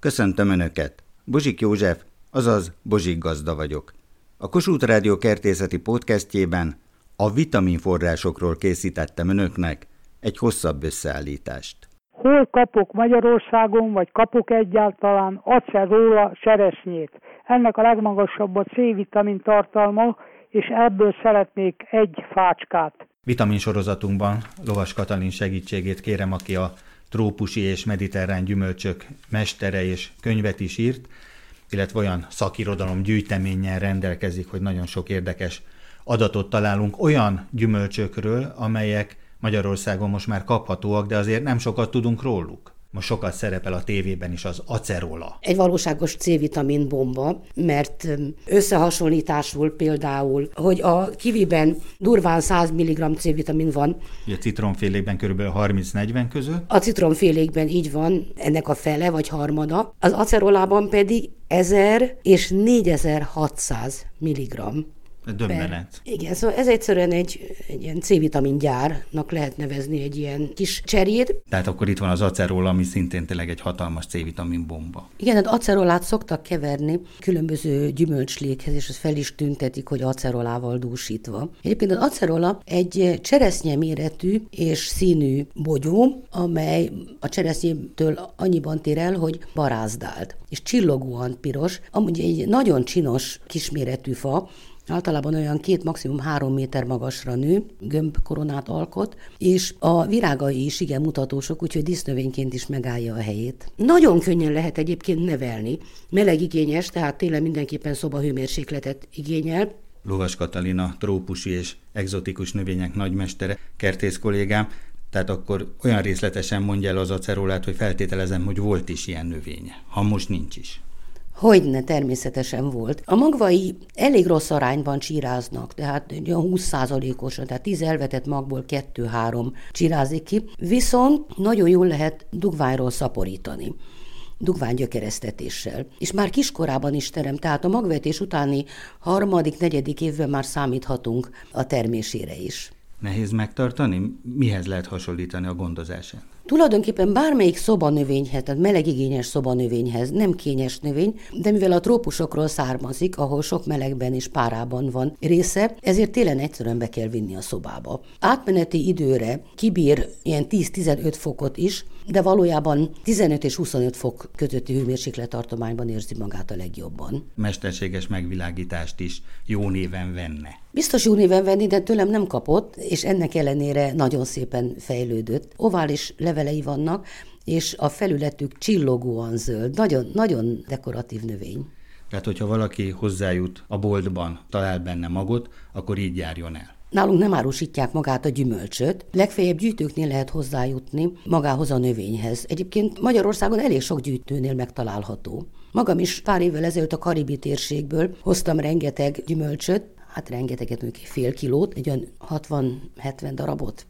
Köszöntöm Önöket! Bozsik József, azaz Bozsik Gazda vagyok. A Kossuth Rádió kertészeti podcastjében a vitaminforrásokról készítettem Önöknek egy hosszabb összeállítást. Hol kapok Magyarországon, vagy kapok egyáltalán acerola seresnyét? Ennek a legmagasabb a C-vitamin tartalma, és ebből szeretnék egy fácskát. Vitamin sorozatunkban Lovas Katalin segítségét kérem, aki a trópusi és mediterrán gyümölcsök mestere és könyvet is írt, illetve olyan szakirodalom gyűjteménnyel rendelkezik, hogy nagyon sok érdekes adatot találunk olyan gyümölcsökről, amelyek Magyarországon most már kaphatóak, de azért nem sokat tudunk róluk. Most sokat szerepel a tévében is az acerola. Egy valóságos C-vitamin bomba, mert összehasonlításul például, hogy a kiviben durván 100 mg C-vitamin van. A citromfélékben kb. 30-40 között. A citromfélékben így van, ennek a fele vagy harmada. Az acerolában pedig 1000 és 4600 mg Döbbenet. Igen, szóval ez egyszerűen egy, egy ilyen C-vitamin gyárnak lehet nevezni egy ilyen kis cserét. Tehát akkor itt van az acerola, ami szintén tényleg egy hatalmas C-vitamin bomba. Igen, hát acerolát szoktak keverni különböző gyümölcslékhez, és az fel is tüntetik, hogy acerolával dúsítva. Egyébként az acerola egy cseresznye méretű és színű bogyó, amely a cseresznyétől annyiban tér el, hogy barázdált, és csillogóan piros, amúgy egy nagyon csinos kisméretű fa, Általában olyan két, maximum három méter magasra nő, gömbkoronát alkot, és a virágai is igen mutatósok, úgyhogy disznövényként is megállja a helyét. Nagyon könnyen lehet egyébként nevelni. Meleg igényes, tehát tényleg mindenképpen szobahőmérsékletet igényel, Lovas Katalina, trópusi és egzotikus növények nagymestere, kertész kollégám, tehát akkor olyan részletesen mondja el az acerolát, hogy feltételezem, hogy volt is ilyen növénye, ha most nincs is. Hogyne, természetesen volt. A magvai elég rossz arányban csíráznak, tehát olyan 20%-osan, tehát 10 elvetett magból 2-3 csirázik ki, viszont nagyon jól lehet dugványról szaporítani dugvány gyökeresztetéssel. És már kiskorában is terem, tehát a magvetés utáni harmadik, negyedik évben már számíthatunk a termésére is. Nehéz megtartani? Mihez lehet hasonlítani a gondozását? Tulajdonképpen bármelyik szobanövényhez, tehát melegigényes szobanövényhez, nem kényes növény, de mivel a trópusokról származik, ahol sok melegben és párában van része, ezért télen egyszerűen be kell vinni a szobába. Átmeneti időre kibír ilyen 10-15 fokot is, de valójában 15 és 25 fok közötti hőmérséklet érzi magát a legjobban. Mesterséges megvilágítást is jó néven venne. Biztos jó néven venni, de tőlem nem kapott, és ennek ellenére nagyon szépen fejlődött. Ovális levelei vannak, és a felületük csillogóan zöld, nagyon, nagyon dekoratív növény. Tehát, hogyha valaki hozzájut a boltban, talál benne magot, akkor így járjon el. Nálunk nem árusítják magát a gyümölcsöt, legfeljebb gyűjtőknél lehet hozzájutni magához a növényhez. Egyébként Magyarországon elég sok gyűjtőnél megtalálható. Magam is pár évvel ezelőtt a karibi térségből hoztam rengeteg gyümölcsöt, hát rengeteget, mondjuk fél kilót, egy olyan 60-70 darabot,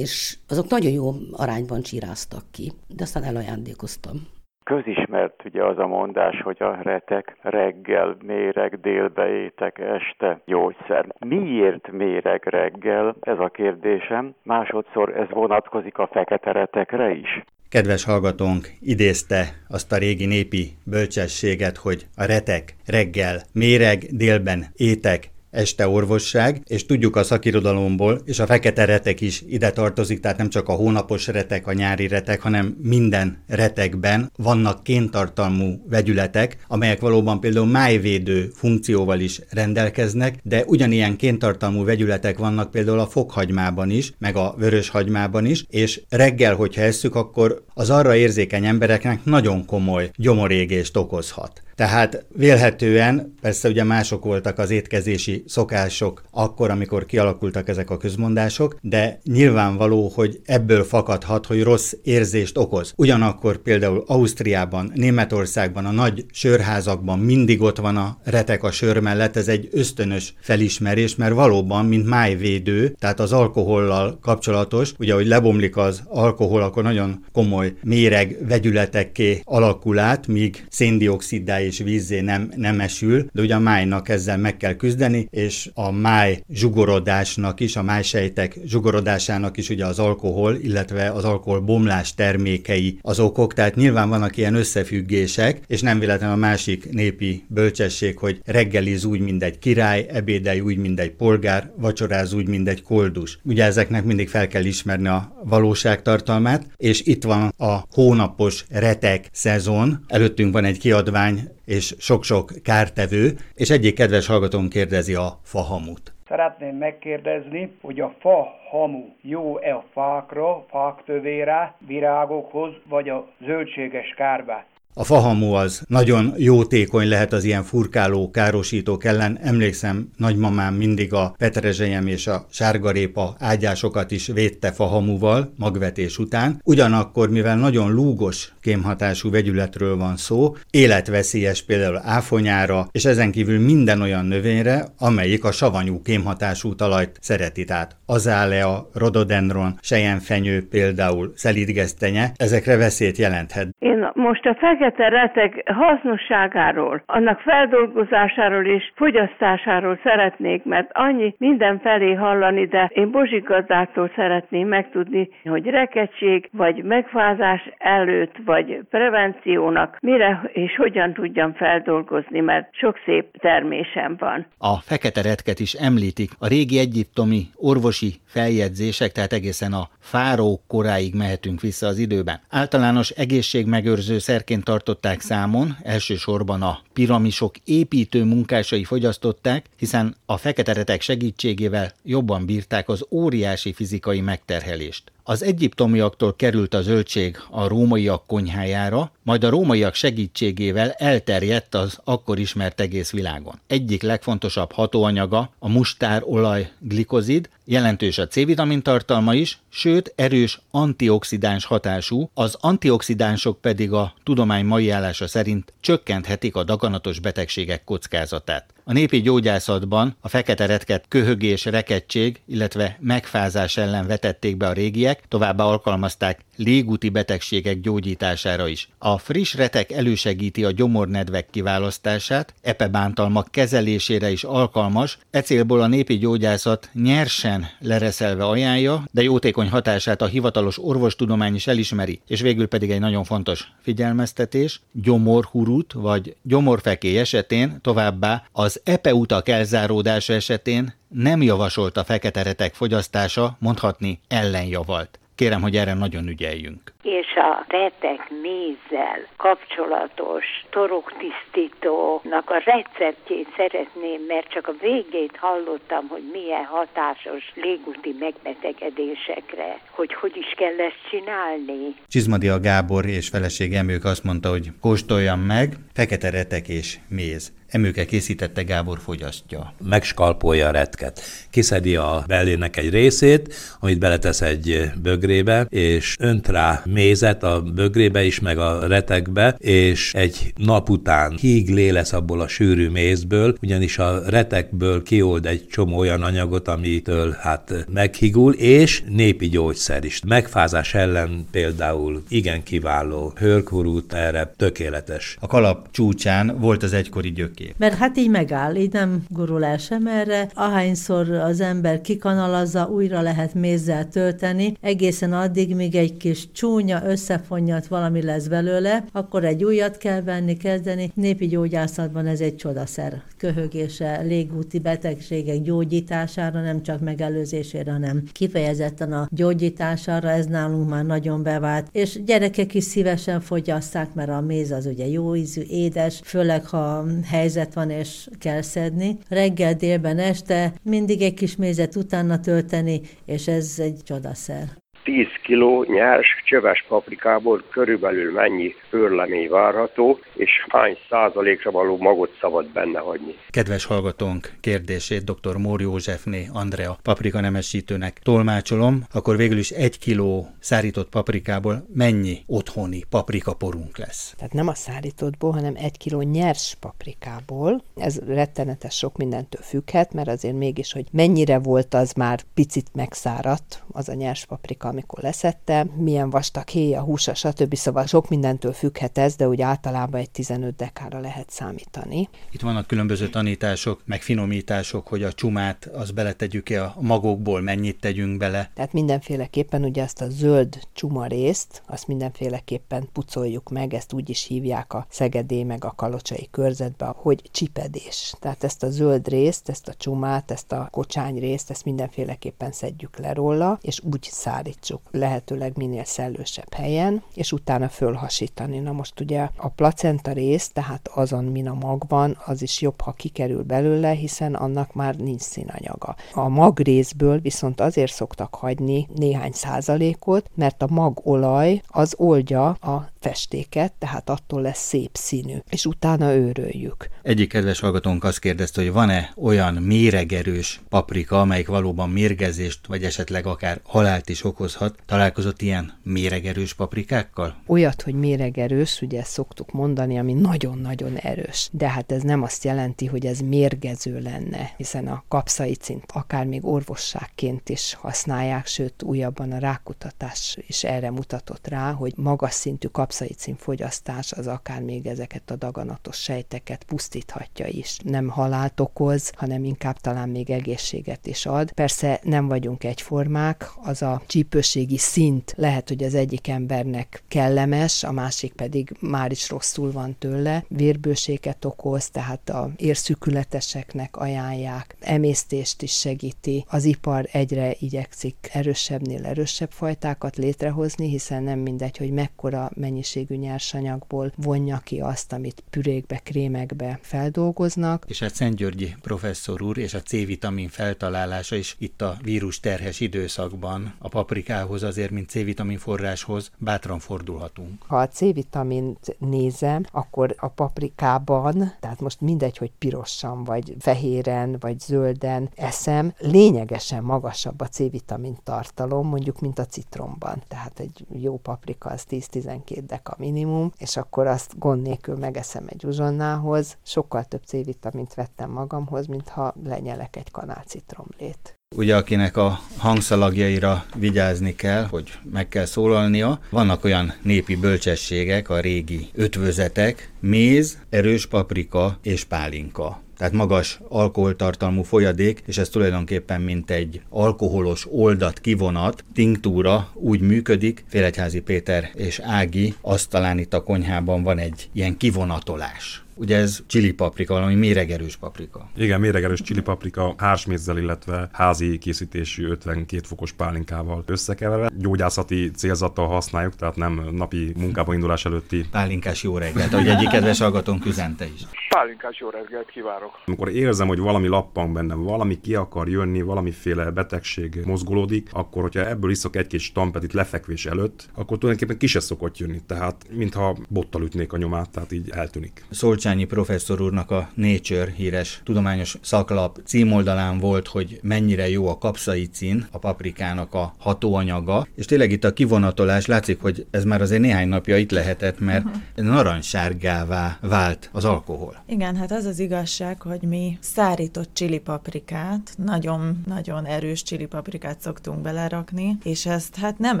és azok nagyon jó arányban csíráztak ki, de aztán elajándékoztam. Közismert ugye az a mondás, hogy a retek reggel méreg, délbe étek, este gyógyszer. Miért méreg reggel? Ez a kérdésem. Másodszor ez vonatkozik a fekete retekre is. Kedves hallgatónk idézte azt a régi népi bölcsességet, hogy a retek reggel méreg, délben étek, este orvosság, és tudjuk a szakirodalomból, és a fekete retek is ide tartozik, tehát nem csak a hónapos retek, a nyári retek, hanem minden retekben vannak kéntartalmú vegyületek, amelyek valóban például májvédő funkcióval is rendelkeznek, de ugyanilyen kéntartalmú vegyületek vannak például a fokhagymában is, meg a vöröshagymában is, és reggel, hogyha esszük, akkor az arra érzékeny embereknek nagyon komoly gyomorégést okozhat. Tehát vélhetően, persze ugye mások voltak az étkezési szokások akkor, amikor kialakultak ezek a közmondások, de nyilvánvaló, hogy ebből fakadhat, hogy rossz érzést okoz. Ugyanakkor például Ausztriában, Németországban, a nagy sörházakban mindig ott van a retek a sör mellett, ez egy ösztönös felismerés, mert valóban, mint májvédő, tehát az alkohollal kapcsolatos, ugye, hogy lebomlik az alkohol, akkor nagyon komoly méreg vegyületekké alakul át, míg széndioksziddá és vízzé nem, nem esül, de ugye a májnak ezzel meg kell küzdeni, és a máj zsugorodásnak is, a májsejtek zsugorodásának is ugye az alkohol, illetve az alkohol bomlás termékei az okok, tehát nyilván vannak ilyen összefüggések, és nem véletlen a másik népi bölcsesség, hogy reggeliz úgy, mint egy király, ebédelj úgy, mint egy polgár, vacsoráz úgy, mint egy koldus. Ugye ezeknek mindig fel kell ismerni a valóságtartalmát, és itt van a hónapos retek szezon, előttünk van egy kiadvány, és sok-sok kártevő, és egyik kedves hallgatón kérdezi a fahamut. Szeretném megkérdezni, hogy a fa hamu jó-e a fákra, fák tövére, virágokhoz, vagy a zöldséges kárba? A fahamu az nagyon jótékony lehet az ilyen furkáló károsítók ellen. Emlékszem, nagymamám mindig a petrezselyem és a sárgarépa ágyásokat is védte fahamuval magvetés után. Ugyanakkor, mivel nagyon lúgos kémhatású vegyületről van szó, életveszélyes például áfonyára, és ezen kívül minden olyan növényre, amelyik a savanyú kémhatású talajt szereti. Tehát azálea, rododendron, sejenfenyő például, szelidgesztenye, ezekre veszélyt jelenthet. Én most a fekete fekete reteg hasznosságáról, annak feldolgozásáról és fogyasztásáról szeretnék, mert annyi mindenfelé hallani, de én Bozsik gazdától szeretném megtudni, hogy rekegység vagy megfázás előtt, vagy prevenciónak mire és hogyan tudjam feldolgozni, mert sok szép termésem van. A fekete retket is említik. A régi egyiptomi orvosi feljegyzések, tehát egészen a fáró koráig mehetünk vissza az időben. Általános egészségmegőrző szerként tartották számon, elsősorban a piramisok építő munkásai fogyasztották, hiszen a fekete retek segítségével jobban bírták az óriási fizikai megterhelést. Az egyiptomiaktól került a zöldség a rómaiak konyhájára, majd a rómaiak segítségével elterjedt az akkor ismert egész világon. Egyik legfontosabb hatóanyaga a mustárolaj glikozid, jelentős a C-vitamin tartalma is, sőt erős antioxidáns hatású, az antioxidánsok pedig a tudomány mai állása szerint csökkenthetik a daganatos betegségek kockázatát. A népi gyógyászatban a fekete retket köhögés, rekettség, illetve megfázás ellen vetették be a régiek, továbbá alkalmazták légúti betegségek gyógyítására is. A friss retek elősegíti a gyomornedvek kiválasztását, epebántalmak kezelésére is alkalmas, e célból a népi gyógyászat nyersen lereszelve ajánlja, de jótékony hatását a hivatalos orvostudomány is elismeri, és végül pedig egy nagyon fontos figyelmeztetés, gyomorhurut vagy gyomorfekély esetén továbbá az epeutak elzáródása esetén nem javasolt a fekete retek fogyasztása, mondhatni ellenjavalt. Kérem, hogy erre nagyon ügyeljünk. És a retek mézzel kapcsolatos toroktisztítónak a receptjét szeretném, mert csak a végét hallottam, hogy milyen hatásos légúti megbetegedésekre, hogy hogy is kell ezt csinálni. Csizmadia Gábor és feleség Emők azt mondta, hogy kóstoljam meg, fekete retek és méz. Emőke készítette, Gábor fogyasztja. Megskalpolja a retket. Kiszedi a bellének egy részét, amit beletesz egy bögrébe, és önt rá mézet a bögrébe is, meg a retekbe, és egy nap után híg lé lesz abból a sűrű mézből, ugyanis a retekből kiold egy csomó olyan anyagot, amitől hát meghigul, és népi gyógyszer is. Megfázás ellen például igen kiváló, hörkurút erre tökéletes. A kalap csúcsán volt az egykori gyökér. Mert hát így megáll, így nem gurul el sem erre. Ahányszor az ember kikanalazza, újra lehet mézzel tölteni, egészen addig, míg egy kis csúnya, összefonyat valami lesz belőle, akkor egy újat kell venni, kezdeni. Népi gyógyászatban ez egy csodaszer. Köhögése, légúti betegségek gyógyítására, nem csak megelőzésére, hanem kifejezetten a gyógyítására, ez nálunk már nagyon bevált. És gyerekek is szívesen fogyaszták, mert a méz az ugye jó ízű, édes, főleg ha helyzet van, és kell szedni. Reggel, délben, este mindig egy kis mézet utána tölteni, és ez egy csodaszer. 10 kg nyers csöves paprikából körülbelül mennyi őrlemény várható, és hány százalékra való magot szabad benne hagyni. Kedves hallgatónk kérdését dr. Mór Józsefné Andrea paprika nemesítőnek tolmácsolom, akkor végül is egy kiló szárított paprikából mennyi otthoni paprikaporunk lesz? Tehát nem a szárítottból, hanem egy kiló nyers paprikából. Ez rettenetes sok mindentől függhet, mert azért mégis, hogy mennyire volt az már picit megszáradt, az a nyers paprika, amikor leszettem, milyen vastag héja, húsa, stb. Szóval sok mindentől függhet ez, de úgy általában egy 15 dekára lehet számítani. Itt vannak különböző tanítások, meg finomítások, hogy a csumát az beletegyük-e a magokból, mennyit tegyünk bele. Tehát mindenféleképpen ugye ezt a zöld csuma részt, azt mindenféleképpen pucoljuk meg, ezt úgy is hívják a szegedé meg a kalocsai körzetbe, hogy csipedés. Tehát ezt a zöld részt, ezt a csumát, ezt a kocsány részt, ezt mindenféleképpen szedjük le róla, és úgy szárítsuk lehetőleg minél szellősebb helyen, és utána fölhasítani. Na most ugye a placenta rész, tehát azon, min a mag van, az is jobb, ha kikerül belőle, hiszen annak már nincs színanyaga. A mag részből viszont azért szoktak hagyni néhány százalékot, mert a magolaj az oldja a festéket, tehát attól lesz szép színű, és utána őröljük. Egyik kedves hallgatónk azt kérdezte, hogy van-e olyan méregerős paprika, amelyik valóban mérgezést, vagy esetleg akár halált is okozhat. Találkozott ilyen méregerős paprikákkal? Olyat, hogy méregerős, ugye ezt szoktuk mondani, ami nagyon-nagyon erős. De hát ez nem azt jelenti, hogy ez mérgező lenne, hiszen a kapszaicint akár még orvosságként is használják, sőt újabban a rákutatás is erre mutatott rá, hogy magas szintű kapszaicin fogyasztás az akár még ezeket a daganatos sejteket pusztíthatja is. Nem halált okoz, hanem inkább talán még egészséget is ad. Persze nem vagyunk egyformák, az a csípőségi szint lehet, hogy az egyik embernek kellemes, a másik pedig már is rosszul van tőle, vérbőséget okoz, tehát a érszükületeseknek ajánlják, emésztést is segíti. Az ipar egyre igyekszik erősebbnél erősebb fajtákat létrehozni, hiszen nem mindegy, hogy mekkora mennyiségű nyersanyagból vonja ki azt, amit pürékbe, krémekbe feldolgoznak. És hát Szent Györgyi professzor úr és a C-vitamin feltalálása is itt a vírus terhes időszakban a paprikához azért, mint C-vitamin forráshoz bátran fordulhatunk. Ha a C-vitamint nézem, akkor a paprikában, tehát most mindegy, hogy pirosan, vagy fehéren, vagy zölden eszem, lényegesen magasabb a C-vitamin tartalom, mondjuk, mint a citromban. Tehát egy jó paprika az 10-12 deka minimum, és akkor azt gond nélkül megeszem egy uzsonnához. Sokkal több C-vitamint vettem magamhoz, mintha lenyelek egy kanál citromlét. Ugye akinek a hangszalagjaira vigyázni kell, hogy meg kell szólalnia, vannak olyan népi bölcsességek, a régi ötvözetek, méz, erős paprika és pálinka tehát magas alkoholtartalmú folyadék, és ez tulajdonképpen mint egy alkoholos oldat kivonat, tinktúra úgy működik. Félegyházi Péter és Ági asztalán itt a konyhában van egy ilyen kivonatolás. Ugye ez csili paprika, valami méregerős paprika. Igen, méregerős csili paprika hársmézzel, illetve házi készítésű 52 fokos pálinkával összekeverve. Gyógyászati célzattal használjuk, tehát nem napi munkába indulás előtti. Pálinkás jó reggelt, ahogy egyik kedves hallgatónk üzente is. Pálinkás jó reggelt kívánok! Amikor érzem, hogy valami lappang bennem, valami ki akar jönni, valamiféle betegség mozgolódik, akkor, hogyha ebből iszok egy-két stampetit lefekvés előtt, akkor tulajdonképpen ki se szokott jönni. Tehát, mintha bottal ütnék a nyomát, tehát így eltűnik. Szolcs Gyurcsányi professzor úrnak a Nature híres tudományos szaklap címoldalán volt, hogy mennyire jó a kapszaicin, a paprikának a hatóanyaga, és tényleg itt a kivonatolás látszik, hogy ez már azért néhány napja itt lehetett, mert uh-huh. narancssárgává vált az alkohol. Igen, hát az az igazság, hogy mi szárított csili paprikát, nagyon-nagyon erős csili paprikát szoktunk belerakni, és ezt hát nem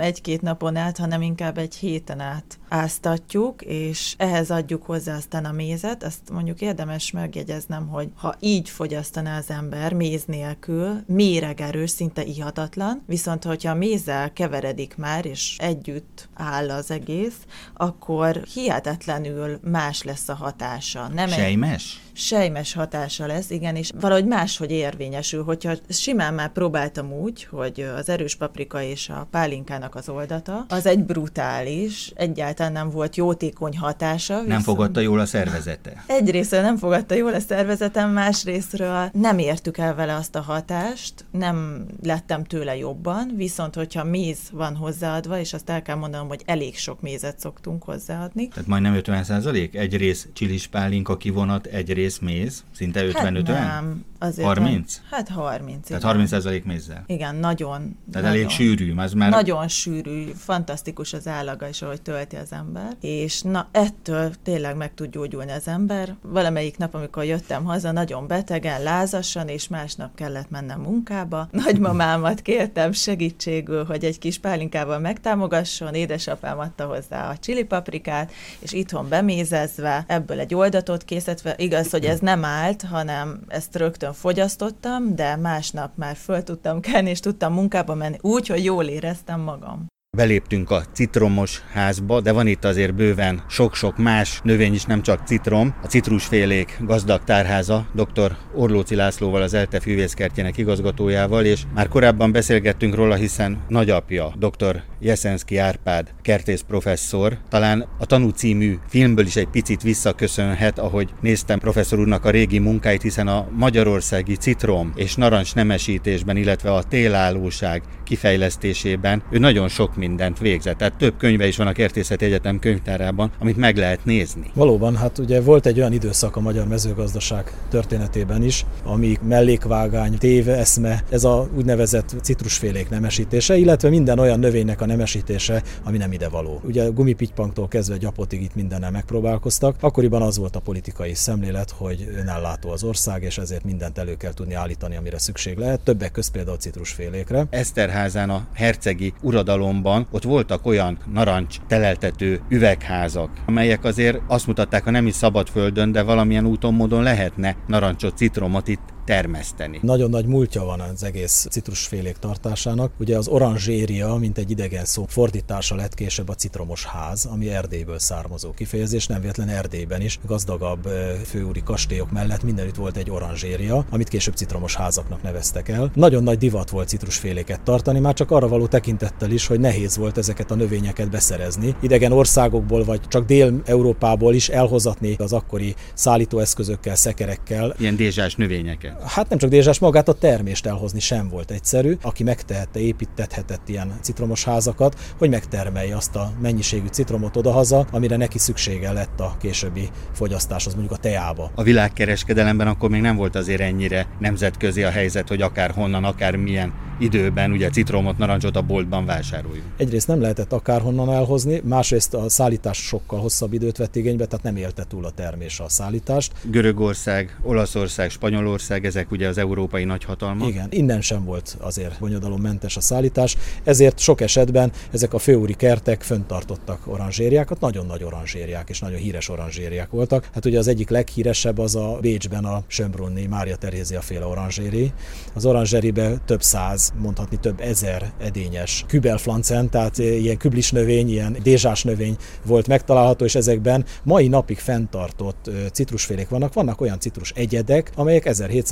egy-két napon át, hanem inkább egy héten át áztatjuk, és ehhez adjuk hozzá aztán a mézet, mézet, azt mondjuk érdemes megjegyeznem, hogy ha így fogyasztaná az ember méz nélkül, méregerős, szinte ihatatlan, viszont hogyha a mézzel keveredik már, és együtt áll az egész, akkor hihetetlenül más lesz a hatása. Nem Sejmes? Egy sejmes hatása lesz, igen, és valahogy máshogy érvényesül. Hogyha simán már próbáltam úgy, hogy az erős paprika és a pálinkának az oldata, az egy brutális, egyáltalán nem volt jótékony hatása. Nem fogadta jól a szervezete? Egyrészt nem fogadta jól a szervezetem, másrésztről nem értük el vele azt a hatást, nem lettem tőle jobban, viszont hogyha méz van hozzáadva, és azt el kell mondanom, hogy elég sok mézet szoktunk hozzáadni. Tehát majdnem 50 százalék? Egy rész csilis pálinka kivonat, egy rész egész méz? Szinte 50-50? Hát nem. Azért 30? Van, hát 30. Tehát 30 százalék mézzel? Igen, nagyon. Tehát nagyon, elég sűrű, az már... Nagyon sűrű, fantasztikus az állaga is, ahogy tölti az ember, és na ettől tényleg meg tud gyógyulni az ember. Valamelyik nap, amikor jöttem haza, nagyon betegen, lázasan, és másnap kellett mennem munkába. Nagymamámat kértem segítségül, hogy egy kis pálinkával megtámogasson, édesapám adta hozzá a csili paprikát, és itthon bemézezve, ebből egy oldatot készítve, igaz, hogy ez nem állt, hanem ezt rögtön fogyasztottam, de másnap már föl tudtam kelni, és tudtam munkába menni úgy, hogy jól éreztem magam. Beléptünk a citromos házba, de van itt azért bőven sok-sok más növény is, nem csak citrom. A citrusfélék gazdag tárháza dr. Orlóci Lászlóval, az ELTE fűvészkertjének igazgatójával, és már korábban beszélgettünk róla, hiszen nagyapja, dr. Jeszenszki Árpád, kertész professzor, talán a Tanú című filmből is egy picit visszaköszönhet, ahogy néztem professzor úrnak a régi munkáit, hiszen a magyarországi citrom és narancs nemesítésben, illetve a télállóság kifejlesztésében ő nagyon sok mindent végzett. Tehát több könyve is van a Kertészeti Egyetem könyvtárában, amit meg lehet nézni. Valóban, hát ugye volt egy olyan időszak a magyar mezőgazdaság történetében is, ami mellékvágány, téve, eszme, ez a úgynevezett citrusfélék nemesítése, illetve minden olyan növénynek a nemesítése, ami nem ide való. Ugye gumipitpanktól kezdve gyapotig itt mindennel megpróbálkoztak. Akkoriban az volt a politikai szemlélet, hogy önellátó az ország, és ezért mindent elő kell tudni állítani, amire szükség lehet. Többek között például citrusfélékre. Eszterházán a hercegi uradalomban Budapesten ott voltak olyan narancs teleltető üvegházak, amelyek azért azt mutatták, ha nem is szabad földön, de valamilyen úton módon lehetne narancsot, citromot itt termeszteni. Nagyon nagy múltja van az egész citrusfélék tartásának. Ugye az oranzséria, mint egy idegen szó, fordítása lett később a citromos ház, ami Erdélyből származó kifejezés, nem véletlen Erdélyben is, gazdagabb főúri kastélyok mellett mindenütt volt egy oranzséria, amit később citromos házaknak neveztek el. Nagyon nagy divat volt citrusféléket tartani, már csak arra való tekintettel is, hogy nehéz volt ezeket a növényeket beszerezni. Idegen országokból vagy csak Dél-Európából is elhozatni az akkori szállítóeszközökkel, szekerekkel. Ilyen dézsás növényeket. Hát nem csak dézsás, magát a termést elhozni sem volt egyszerű. Aki megtehette, építethetett ilyen citromos házakat, hogy megtermelje azt a mennyiségű citromot odahaza, amire neki szüksége lett a későbbi fogyasztáshoz, mondjuk a teába. A világkereskedelemben akkor még nem volt azért ennyire nemzetközi a helyzet, hogy akár honnan, akár milyen időben ugye citromot, narancsot a boltban vásároljunk. Egyrészt nem lehetett akárhonnan elhozni, másrészt a szállítás sokkal hosszabb időt vett igénybe, tehát nem élte túl a termés a szállítást. Görögország, Olaszország, Spanyolország, ezek ugye az európai nagyhatalmak. Igen, innen sem volt azért bonyodalommentes a szállítás, ezért sok esetben ezek a főúri kertek föntartottak oranzsériákat, nagyon nagy oranzsériák és nagyon híres oranzsériák voltak. Hát ugye az egyik leghíresebb az a Bécsben a Sömbrunni Mária Terézia féle oranzséri. Az oranzséribe több száz mondhatni több ezer edényes kübelflancen, tehát ilyen küblis növény, ilyen dézsás növény volt megtalálható, és ezekben mai napig fenntartott citrusfélék vannak. Vannak olyan citrus egyedek, amelyek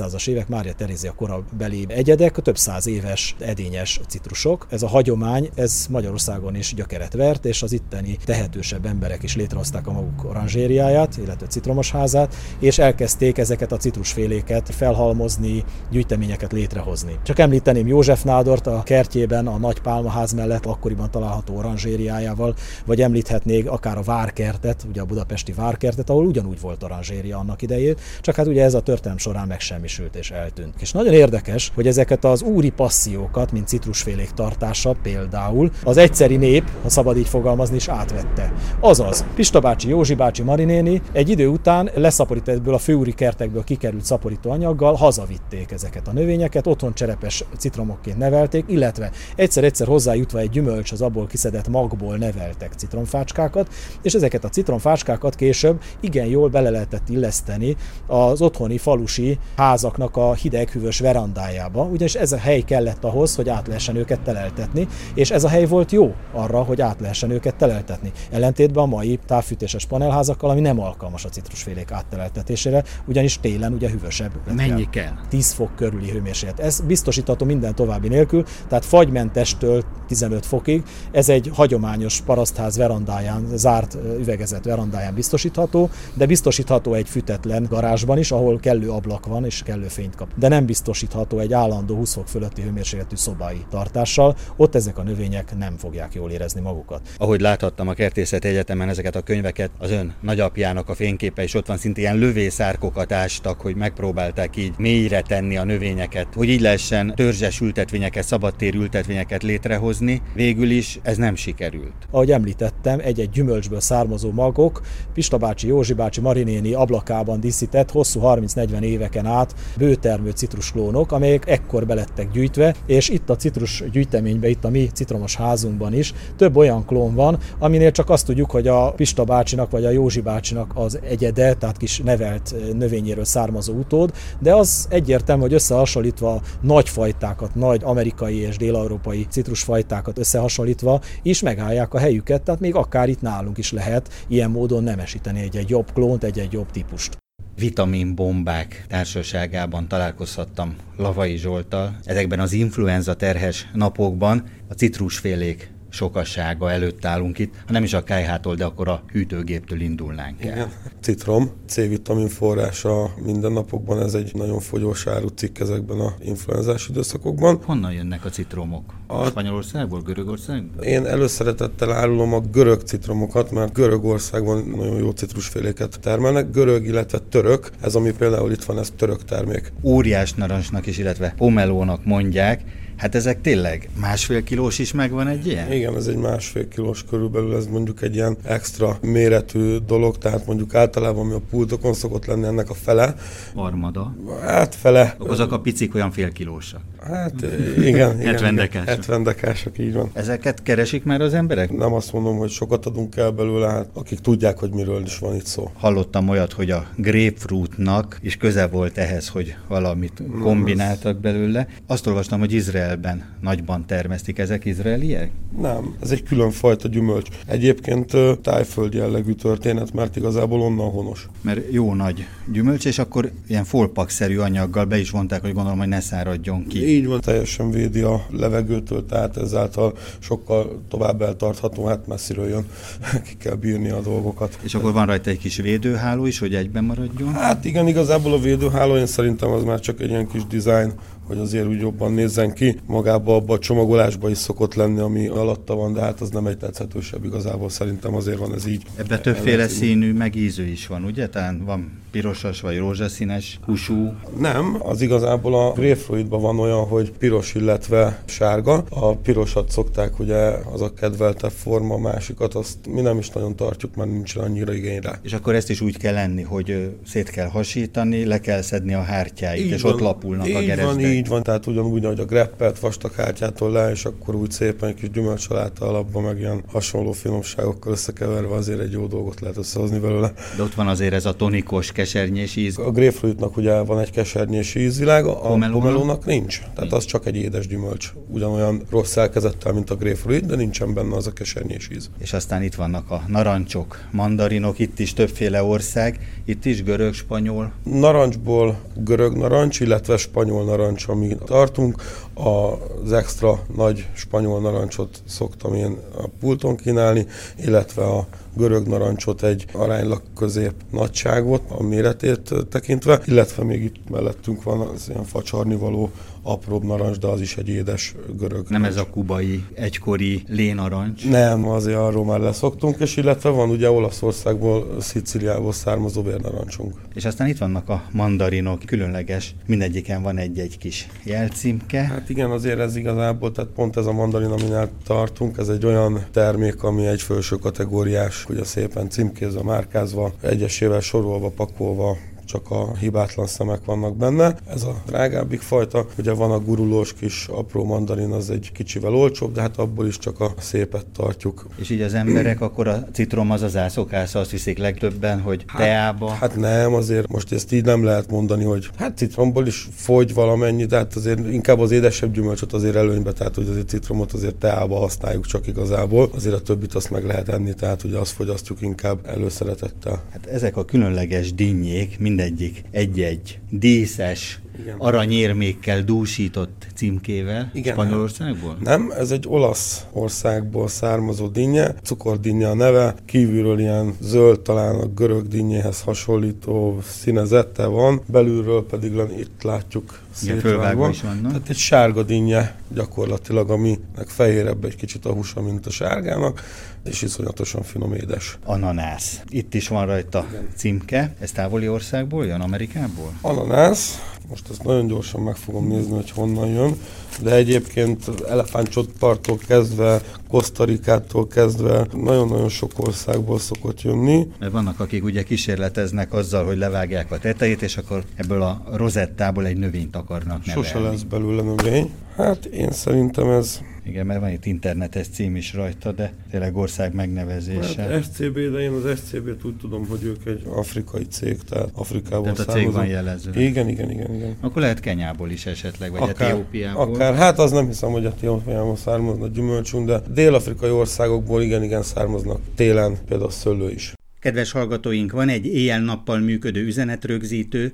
1700-as évek Mária Terézia korabeli egyedek, több száz éves edényes citrusok. Ez a hagyomány, ez Magyarországon is gyökeret vert, és az itteni tehetősebb emberek is létrehozták a maguk oranzsériáját, illetve citromos házát, és elkezdték ezeket a citrusféléket felhalmozni, gyűjteményeket létrehozni. Csak említeném József Nádort a kertjében, a Nagy Pálmaház mellett akkoriban található oranzsériájával, vagy említhetnék akár a Várkertet, ugye a budapesti Várkertet, ahol ugyanúgy volt oranzséria annak idején, csak hát ugye ez a történelem során megsemmisült és eltűnt. És nagyon érdekes, hogy ezeket az úri passziókat, mint citrusfélék tartása például, az egyszeri nép, ha szabad így fogalmazni, is átvette. Azaz, Pista bácsi, Józsi bácsi, Marinéni egy idő után leszaporítettből a főúri kertekből kikerült szaporító anyaggal hazavitték ezeket a növényeket, otthon cserepes citromok citromokként nevelték, illetve egyszer-egyszer hozzájutva egy gyümölcs az abból kiszedett magból neveltek citromfácskákat, és ezeket a citromfácskákat később igen jól bele lehetett illeszteni az otthoni falusi házaknak a hideg hűvös verandájába, ugyanis ez a hely kellett ahhoz, hogy át lehessen őket teleltetni, és ez a hely volt jó arra, hogy át lehessen őket teleltetni. Ellentétben a mai távfűtéses panelházakkal, ami nem alkalmas a citrusfélék átteleltetésére, ugyanis télen ugye hűvösebb. Mennyi kell? 10 fok körüli hőmérséklet. Ez biztosítható minden további nélkül, tehát fagymentestől 15 fokig. Ez egy hagyományos parasztház verandáján, zárt üvegezett verandáján biztosítható, de biztosítható egy fütetlen garázsban is, ahol kellő ablak van és kellő fényt kap. De nem biztosítható egy állandó 20 fok fölötti hőmérsékletű szobai tartással, ott ezek a növények nem fogják jól érezni magukat. Ahogy láthattam a Kertészet Egyetemen ezeket a könyveket, az ön nagyapjának a fényképe is ott van, szinte ilyen lövészárkokat ástak, hogy megpróbálták így mélyre tenni a növényeket, hogy így lehessen törzsesült ültetvényeket, szabadtéri ültetvényeket létrehozni. Végül is ez nem sikerült. Ahogy említettem, egy-egy gyümölcsből származó magok Pista bácsi, Józsi bácsi, Marinéni ablakában díszített hosszú 30-40 éveken át bőtermő citrusklónok, amelyek ekkor belettek gyűjtve, és itt a citrus gyűjteményben, itt a mi citromos házunkban is több olyan klón van, aminél csak azt tudjuk, hogy a Pista bácsinak vagy a Józsi bácsinak az egyede, tehát kis nevelt növényéről származó utód, de az egyértelmű, hogy összehasonlítva nagy fajtákat, nagy amerikai és dél-európai citrusfajtákat összehasonlítva is megállják a helyüket, tehát még akár itt nálunk is lehet ilyen módon nemesíteni egy-egy jobb klónt, egy-egy jobb típust vitaminbombák társaságában találkozhattam Lavai Zsoltal. Ezekben az influenza terhes napokban a citrusfélék sokassága előtt állunk itt, ha nem is a kájhától, de akkor a hűtőgéptől indulnánk el. Igen. Citrom, C-vitamin forrása mindennapokban, ez egy nagyon fogyós cikk ezekben a influenzás időszakokban. Honnan jönnek a citromok? A... Spanyolországból, Görögországból? Én előszeretettel árulom a görög citromokat, mert Görögországban nagyon jó citrusféléket termelnek. Görög, illetve török, ez ami például itt van, ez török termék. Óriás narancsnak is, illetve pomelónak mondják, Hát ezek tényleg másfél kilós is megvan egy ilyen? Igen, ez egy másfél kilós körülbelül, ez mondjuk egy ilyen extra méretű dolog, tehát mondjuk általában ami a pultokon szokott lenni ennek a fele. Armada? Hát fele. Azok a picik olyan fél kilósak. Hát igen. 70 dekások. 70 dekások, így van. Ezeket keresik már az emberek? Nem azt mondom, hogy sokat adunk el belőle, hát akik tudják, hogy miről is van itt szó. Hallottam olyat, hogy a grapefruitnak is köze volt ehhez, hogy valamit kombináltak belőle. Azt olvastam, hogy Izrael Izraelben nagyban termesztik. Ezek izraeliek? Nem, ez egy külön fajta gyümölcs. Egyébként tájföld jellegű történet, mert igazából onnan honos. Mert jó nagy gyümölcs, és akkor ilyen folpakszerű anyaggal be is vonták, hogy gondolom, hogy ne száradjon ki. Így van, teljesen védi a levegőtől, tehát ezáltal sokkal tovább eltartható, hát messziről jön, ki kell bírni a dolgokat. És akkor van rajta egy kis védőháló is, hogy egyben maradjon? Hát igen, igazából a védőháló, én szerintem az már csak egy ilyen kis design hogy azért úgy jobban nézzen ki. Magába abba a csomagolásba is szokott lenni, ami alatta van, de hát az nem egy tetszetősebb igazából, szerintem azért van ez így. Ebben többféle színű, meg ízű is van, ugye? Tehát van pirosas vagy rózsaszínes húsú? Nem, az igazából a grapefruitban van olyan, hogy piros, illetve sárga. A pirosat szokták, ugye az a kedvelte forma, másikat azt mi nem is nagyon tartjuk, mert nincs annyira igény rá. És akkor ezt is úgy kell lenni, hogy szét kell hasítani, le kell szedni a hártyáit, így és van, ott lapulnak így a gerezsdek. Van, így van, tehát ugyanúgy, ahogy a greppet vastag hártyától le, és akkor úgy szépen egy kis gyümölcsaláta alapba, meg ilyen hasonló finomságokkal összekeverve azért egy jó dolgot lehet összehozni belőle. De ott van azért ez a tonikos, kesernyés íz. A grapefruitnak ugye van egy kesernyés ízvilág, a pomelónak nincs. Tehát az csak egy édes gyümölcs. Ugyanolyan rossz szerkezettel, mint a grapefruit, de nincsen benne az a kesernyés íz. És aztán itt vannak a narancsok, mandarinok, itt is többféle ország, itt is görög, spanyol. Narancsból görög narancs, illetve spanyol narancs, ami tartunk. Az extra nagy spanyol narancsot szoktam én a pulton kínálni, illetve a görög narancsot egy aránylag közép nagyságot a méretét tekintve, illetve még itt mellettünk van az ilyen facsarnivaló apróbb narancs, de az is egy édes görög. Nem narancs. ez a kubai egykori lénarancs? Nem, azért arról már leszoktunk, és illetve van ugye Olaszországból, Sziciliából származó vérnarancsunk. És aztán itt vannak a mandarinok, különleges, mindegyiken van egy-egy kis jelcímke. Hát igen, azért ez igazából, tehát pont ez a mandarin, aminál tartunk, ez egy olyan termék, ami egy felső kategóriás, ugye szépen címkézve, márkázva, egyesével sorolva, pakolva, csak a hibátlan szemek vannak benne. Ez a drágábbik fajta, ugye van a gurulós kis apró mandarin, az egy kicsivel olcsóbb, de hát abból is csak a szépet tartjuk. És így az emberek akkor a citrom az az ászokász, azt hiszik legtöbben, hogy hát, teába. Hát nem, azért most ezt így nem lehet mondani, hogy hát citromból is fogy valamennyi, de hát azért inkább az édesebb gyümölcsöt azért előnybe, tehát hogy azért citromot azért teába használjuk csak igazából, azért a többit azt meg lehet enni, tehát ugye azt fogyasztjuk inkább előszeretettel. Hát ezek a különleges dinnyék, mind mindegyik egy-egy díszes, igen. aranyérmékkel dúsított címkével Igen. Spanyolországból? Nem, ez egy olasz országból származó dinnye, cukordinnya a neve, kívülről ilyen zöld, talán a görög dinnyéhez hasonlító színezette van, belülről pedig itt látjuk szétvágva. is. Tehát egy sárga dinnye gyakorlatilag, aminek fehérebb egy kicsit a húsa, mint a sárgának, és iszonyatosan finom édes. Ananász. Itt is van rajta Igen. címke. Ez távoli országból jön, Amerikából? Ananász, most ezt nagyon gyorsan meg fogom nézni, hogy honnan jön, de egyébként elefántcsontparttól kezdve, Kosztarikától kezdve nagyon-nagyon sok országból szokott jönni. Mert vannak, akik ugye kísérleteznek azzal, hogy levágják a tetejét, és akkor ebből a rozettából egy növényt akarnak nevelni. Sose lesz belőle növény. Hát én szerintem ez igen, mert van itt internetes cím is rajta, de tényleg ország megnevezése. Hát SCB, de én az SCB-t úgy tudom, hogy ők egy afrikai cég, tehát Afrikából tehát a cég van jelező. Igen, igen, igen, igen. Akkor lehet Kenyából is esetleg, vagy akár, Etiópiából. Akár, hát az nem hiszem, hogy Etiópiából származnak gyümölcsünk, de dél-afrikai országokból igen, igen származnak télen, például szőlő is. Kedves hallgatóink, van egy éjjel-nappal működő üzenetrögzítő,